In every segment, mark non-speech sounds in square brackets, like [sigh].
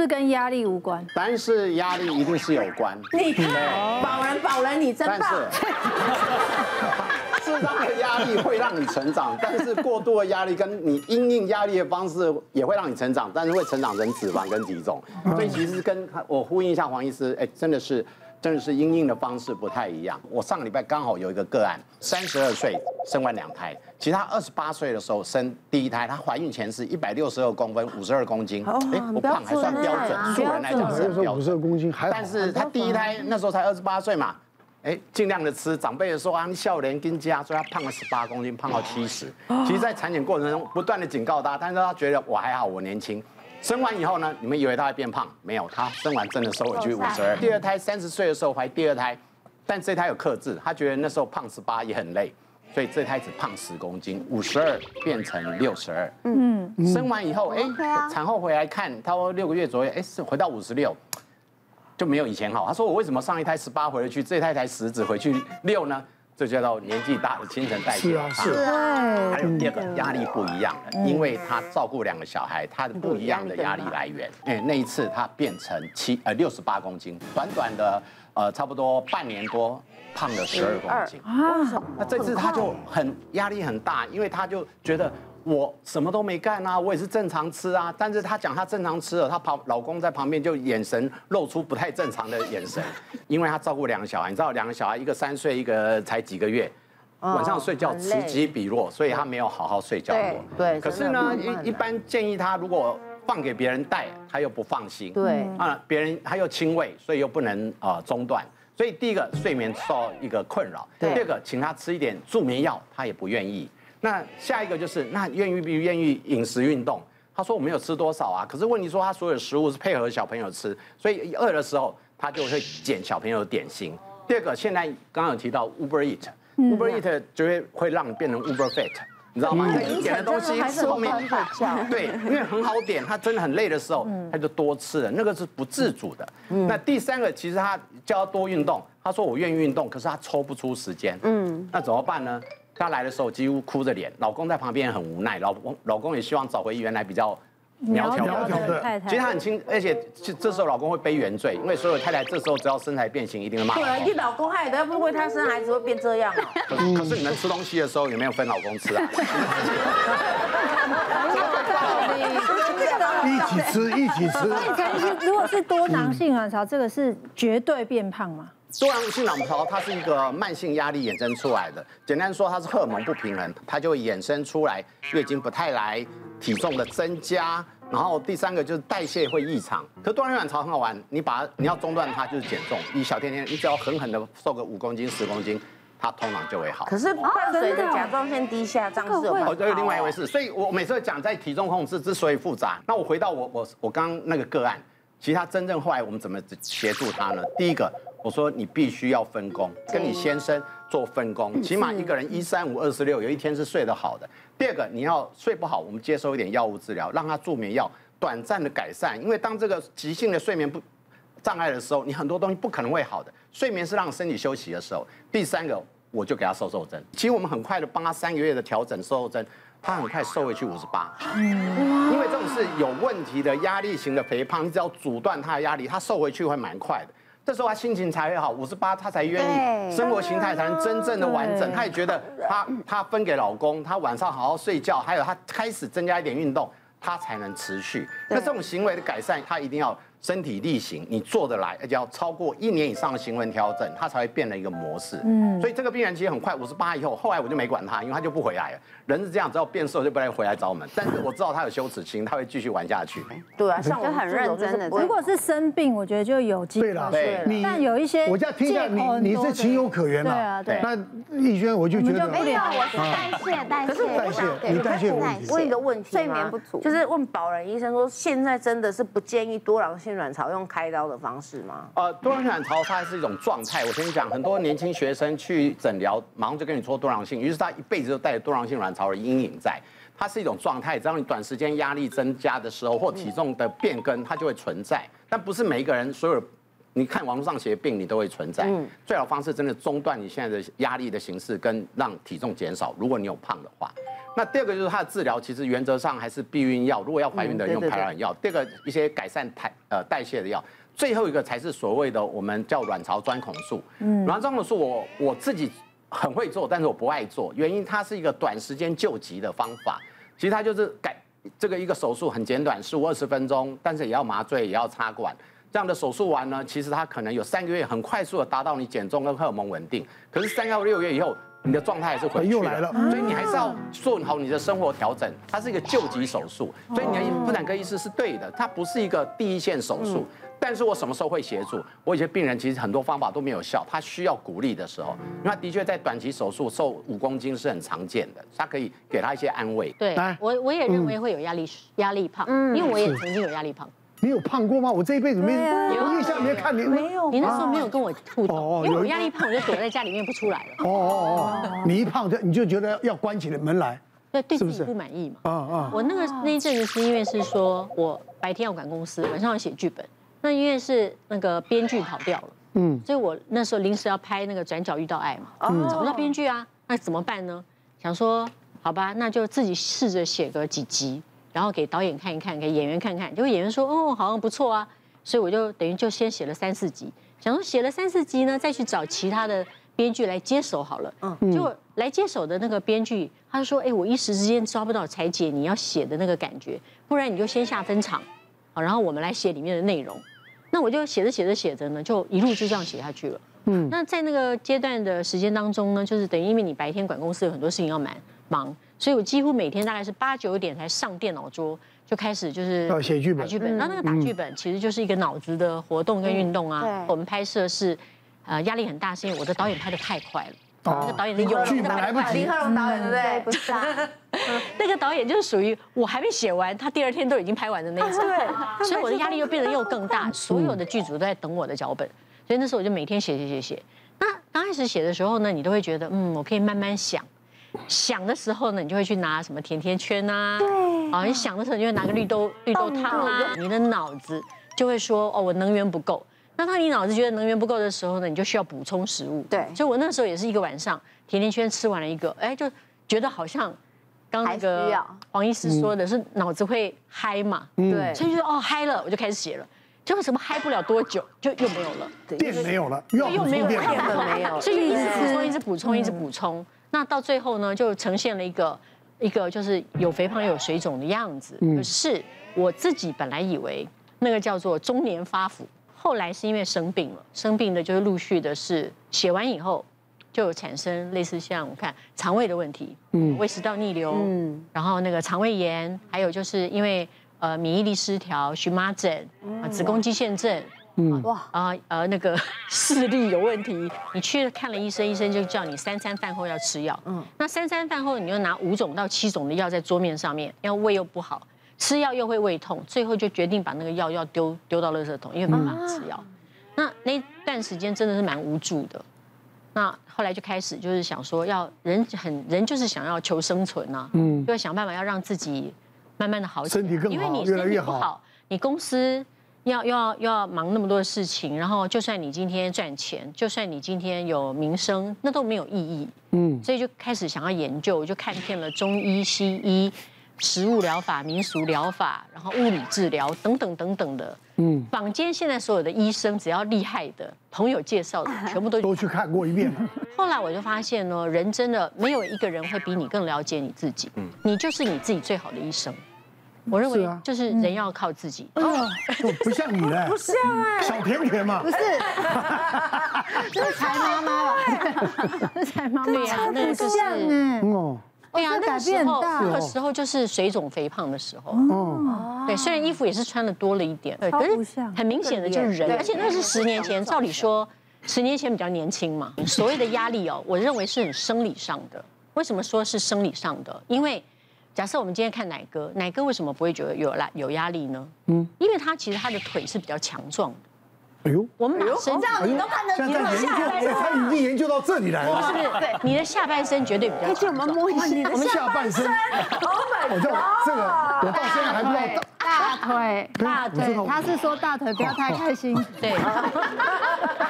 不是跟压力无关？但是压力一定是有关。你看，宝人宝人，你真棒。[laughs] 适当的压力会让你成长，但是过度的压力跟你因应压力的方式也会让你成长，但是会成长成脂肪跟体重。所以其实跟我呼应一下黄医师，哎，真的是。真的是因应的方式不太一样。我上个礼拜刚好有一个个案，三十二岁生完两胎，其实她二十八岁的时候生第一胎，她怀孕前是一百六十二公分，五十二公斤，哎，不胖还算标准，素人来讲是标准。五十二公斤还好。但是她第一胎那时候才二十八岁嘛，哎，尽量的吃，长辈的说啊，笑脸跟家，所以她胖了十八公斤，胖到七十。其实，在产检过程中不断的警告她，但是她觉得我还好，我年轻。生完以后呢，你们以为她会变胖？没有，她生完真的瘦回去五十二。第二胎三十岁的时候怀第二胎，但这胎有克制，她觉得那时候胖十八也很累，所以这胎只胖十公斤，五十二变成六十二。嗯，生完以后，哎，产后回来看，他说六个月左右，哎，是回到五十六，就没有以前好。他说我为什么上一胎十八回去，这一胎才十只回去六呢？这叫做年纪大的新陈代谢。是啊，是。还有第二个压力不一样的，因为他照顾两个小孩，他的不一样的压力来源。哎，那一次他变成七呃六十八公斤，短短的呃差不多半年多，胖了十二公斤。啊，那这次他就很压力很大，因为他就觉得。我什么都没干啊，我也是正常吃啊。但是她讲她正常吃了，她旁老公在旁边就眼神露出不太正常的眼神，[laughs] 因为她照顾两个小孩，你知道两个小孩一个三岁，一个才几个月，晚上睡觉此起彼落，所以他没有好好睡觉过。对。可是呢，一一般建议他如果放给别人带，他又不放心。对。啊，别人他又亲喂，所以又不能啊中断。所以第一个睡眠受到一个困扰。第二个，请他吃一点助眠药，他也不愿意。那下一个就是，那愿意不愿意饮食运动？他说我没有吃多少啊，可是问题说他所有的食物是配合小朋友吃，所以饿的时候他就会捡小朋友的点心。第二个，现在刚刚有提到 Uber Eat，Uber Eat 就会会让你变成 Uber Fat，你知道吗？你点的东西后面对，因为很好点，他真的很累的时候他就多吃了，那个是不自主的。那第三个，其实他叫他多运动，他说我愿意运动，可是他抽不出时间。嗯，那怎么办呢？他来的时候几乎哭着脸，老公在旁边很无奈，老公老公也希望找回原来比较苗条的太太。其实她很轻，而且这时候老公会背原罪，因为所有太太这时候只要身材变形，一定会骂。对啊，你老公害的，要不为他生孩子会变这样啊。可是你们吃东西的时候有没有分老公吃啊？一起吃，一起吃。如果是多囊性卵巢，这个是绝对变胖吗？多囊性卵巢，它是一个慢性压力衍生出来的。简单说，它是荷尔蒙不平衡，它就会衍生出来月经不太来、体重的增加。然后第三个就是代谢会异常。可多囊性卵巢很好玩，你把它你要中断它就是减重。你小天天，你只要狠狠的瘦个五公斤、十公斤，它通常就会好。可是伴随着甲状腺低下，这样是哦，这有另外一回事。所以我每次讲在体重控制之所以复杂，那我回到我我我刚刚那个个案，其实他真正后来我们怎么协助他呢？第一个。我说你必须要分工，跟你先生做分工，起码一个人一三五二十六，有一天是睡得好的。第二个，你要睡不好，我们接受一点药物治疗，让他助眠药短暂的改善。因为当这个急性的睡眠不障碍的时候，你很多东西不可能会好的。睡眠是让身体休息的时候。第三个，我就给他瘦瘦针。其实我们很快的帮他三个月的调整瘦瘦针，他很快瘦回去五十八。因为这种是有问题的压力型的肥胖，你只要阻断他的压力，他瘦回去会蛮快的。这时候他心情才会好，五十八他才愿意，生活形态才能真正的完整。他也觉得他他分给老公，他晚上好好睡觉，还有他开始增加一点运动，他才能持续。那这种行为的改善，他一定要。身体力行，你做得来，而且要超过一年以上的行为调整，他才会变了一个模式。嗯，所以这个病人其实很快，五十八以后，后来我就没管他，因为他就不回来了。人是这样，只要变瘦就不来回来找我们。但是我知道他有羞耻心，他会继续玩下去。对啊，像我很认真的。如果是生病，我觉得就有机会。对了，你但有一些，我这样听下你，你是情有可原了。对啊，对。那逸轩，我就觉得没有，我是代谢，代谢。可是代谢，你代谢问题。问一个问题，睡眠不足，就是问保人医生说，现在真的是不建议多囊性卵巢用开刀的方式吗？呃，多囊性卵巢它是一种状态。我跟你讲，很多年轻学生去诊疗，马上就跟你说多囊性，于是他一辈子都带着多囊性卵巢的阴影在。它是一种状态，只要你短时间压力增加的时候，或体重的变更，它就会存在。但不是每一个人所有你看网络上写的病，你都会存在。嗯最好方式真的中断你现在的压力的形式，跟让体重减少。如果你有胖的话，那第二个就是它的治疗，其实原则上还是避孕药。如果要怀孕的人用排卵药。第二个一些改善代呃代谢的药。最后一个才是所谓的我们叫卵巢钻孔术。嗯卵巢钻孔术我我自己很会做，但是我不爱做，原因它是一个短时间救急的方法。其实它就是改这个一个手术很简短，十五二十分钟，但是也要麻醉，也要插管。这样的手术完呢，其实它可能有三个月很快速的达到你减重跟荷尔蒙稳定。可是三到六个月以后，你的状态还是回去了。又来了，所以你还是要做好你的生活调整。它是一个救急手术，所以你的妇产科医师是对的，它不是一个第一线手术。但是我什么时候会协助？我有些病人其实很多方法都没有效，他需要鼓励的时候，因为他的确在短期手术瘦五公斤是很常见的，他可以给他一些安慰。对，我我也认为会有压力压力胖，因为我也曾经有压力胖。你有胖过吗？我这一辈子没有印象，没有看你没有。你那时候没有跟我互动，因为我压力胖，我就躲在家里面不出来了。哦哦哦，你一胖就你就觉得要关起了门来，对，对自己不满意嘛。啊啊，我那个那一阵子是因为是说我白天要管公司，晚上要写剧本。那因为是那个编剧跑掉了，嗯，所以我那时候临时要拍那个《转角遇到爱》嘛，嗯，找不到编剧啊，那怎么办呢？想说好吧，那就自己试着写个几集。然后给导演看一看，给演员看看，结果演员说：“哦，好像不错啊。”所以我就等于就先写了三四集，想说写了三四集呢，再去找其他的编剧来接手好了。嗯，结果来接手的那个编剧，他就说：“哎，我一时之间抓不到柴姐你要写的那个感觉，不然你就先下分场，好，然后我们来写里面的内容。”那我就写着写着写着呢，就一路就这样写下去了。嗯，那在那个阶段的时间当中呢，就是等于因为你白天管公司有很多事情要忙忙。所以我几乎每天大概是八九点才上电脑桌，就开始就是写剧本。剧本，那那个打剧本其实就是一个脑子的活动跟运动啊。对。我们拍摄是，呃，压力很大，是因为我的导演拍的太快了。哦。那个导演的有剧本来不及。林赫龙导演对不对？不是。[laughs] 那个导演就是属于我还没写完，他第二天都已经拍完的那一种。对。[laughs] 所以我的压力又变得又更大，所有的剧组都在等我的脚本，所以那时候我就每天写写写写。那刚开始写的时候呢，你都会觉得，嗯，我可以慢慢想。想的时候呢，你就会去拿什么甜甜圈啊，对，啊，你想的时候你就会拿个绿豆绿豆汤啊，你的脑子就会说哦，我能源不够。那当你脑子觉得能源不够的时候呢，你就需要补充食物。对，所以我那时候也是一个晚上甜甜圈吃完了一个，哎，就觉得好像刚那个黄医师说的是脑子会嗨嘛，对，所以就说哦嗨了，我就开始写了，结果什么嗨不了多久就又没有了，电没有了，又没有电了，没有，[laughs] 所以一直补充，一直补充，一直补充。那到最后呢，就呈现了一个一个就是有肥胖又有水肿的样子。可是我自己本来以为那个叫做中年发福，后来是因为生病了，生病的就是陆续的是写完以后就有产生类似像我看肠胃的问题，嗯，胃食道逆流，嗯，然后那个肠胃炎，还有就是因为呃免疫力失调、荨麻疹啊、子宫肌腺症。嗯哇啊呃那个 [laughs] 视力有问题，你去看了医生，医生就叫你三餐饭后要吃药。嗯，那三餐饭后你又拿五种到七种的药在桌面上面，因为胃又不好，吃药又会胃痛，最后就决定把那个药要丢丢到垃圾桶，因为没办法吃药。那那段时间真的是蛮无助的。那后来就开始就是想说，要人很人就是想要求生存呐，嗯，就要想办法要让自己慢慢的好起来，身体更好，因为你身体不好，你公司。要要要忙那么多的事情，然后就算你今天赚钱，就算你今天有名声，那都没有意义。嗯，所以就开始想要研究，就看遍了中医、西医、食物疗法、民俗疗法，然后物理治疗等等等等的。嗯，坊间现在所有的医生，只要厉害的朋友介绍的，全部都都去看过一遍。[laughs] 后来我就发现呢，人真的没有一个人会比你更了解你自己。嗯，你就是你自己最好的医生。我认为就是人要靠自己。哦，不像你嘞，[laughs] 不像哎，小甜甜嘛，不是，[laughs] 这是柴妈妈吧？这是柴妈妈，对呀，那个就是哦，对呀，那个时候那个时候就是水肿肥胖的时候。哦，对，虽然衣服也是穿的多了一点，对，可是很明显的就是人，而且那是十年前，照理说十年前比较年轻嘛。所谓的压力哦，我认为是很生理上的。为什么说是生理上的？因为假设我们今天看奶哥，奶哥为什么不会觉得有压有压力呢？嗯，因为他其实他的腿是比较强壮的。哎呦，我们把身上你都看得清了，下半身他已经研究到这里来了，是不是？对，你的下半身绝对比较强壮。我们摸一下，我们下半身，我就这个，我到现在还不知道大腿，大腿，他是说大腿不要太开心。[laughs] 对，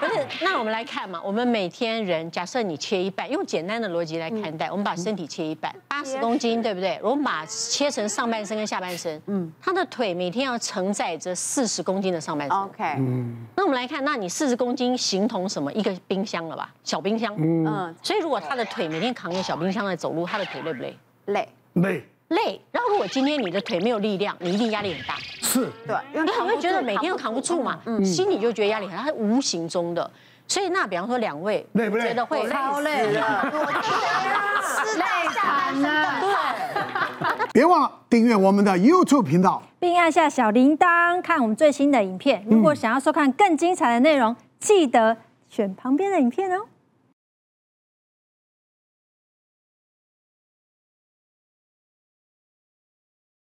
不是，那我们来看嘛，我们每天人，假设你切一半，用简单的逻辑来看待，我们把身体切一半，八十公斤，对不对？我们把切成上半身跟下半身，嗯，他的腿每天要承载着四十公斤的上半身。OK，嗯，那我们来看，那你四十公斤形同什么？一个冰箱了吧？小冰箱，嗯，所以如果他的腿每天扛着小冰箱在走路，他的腿累不累？累，累。累，然后如果今天你的腿没有力量，你一定压力很大。是，对，因为他会觉得每天都扛不住嘛，嗯，心里就觉得压力很大，他是无形中的。所以那比方说两位累不累？觉得会超累了，[laughs] 累惨了。对，[laughs] 别忘了订阅我们的 YouTube 频道，并按下小铃铛看我们最新的影片。如果想要收看更精彩的内容，记得选旁边的影片哦。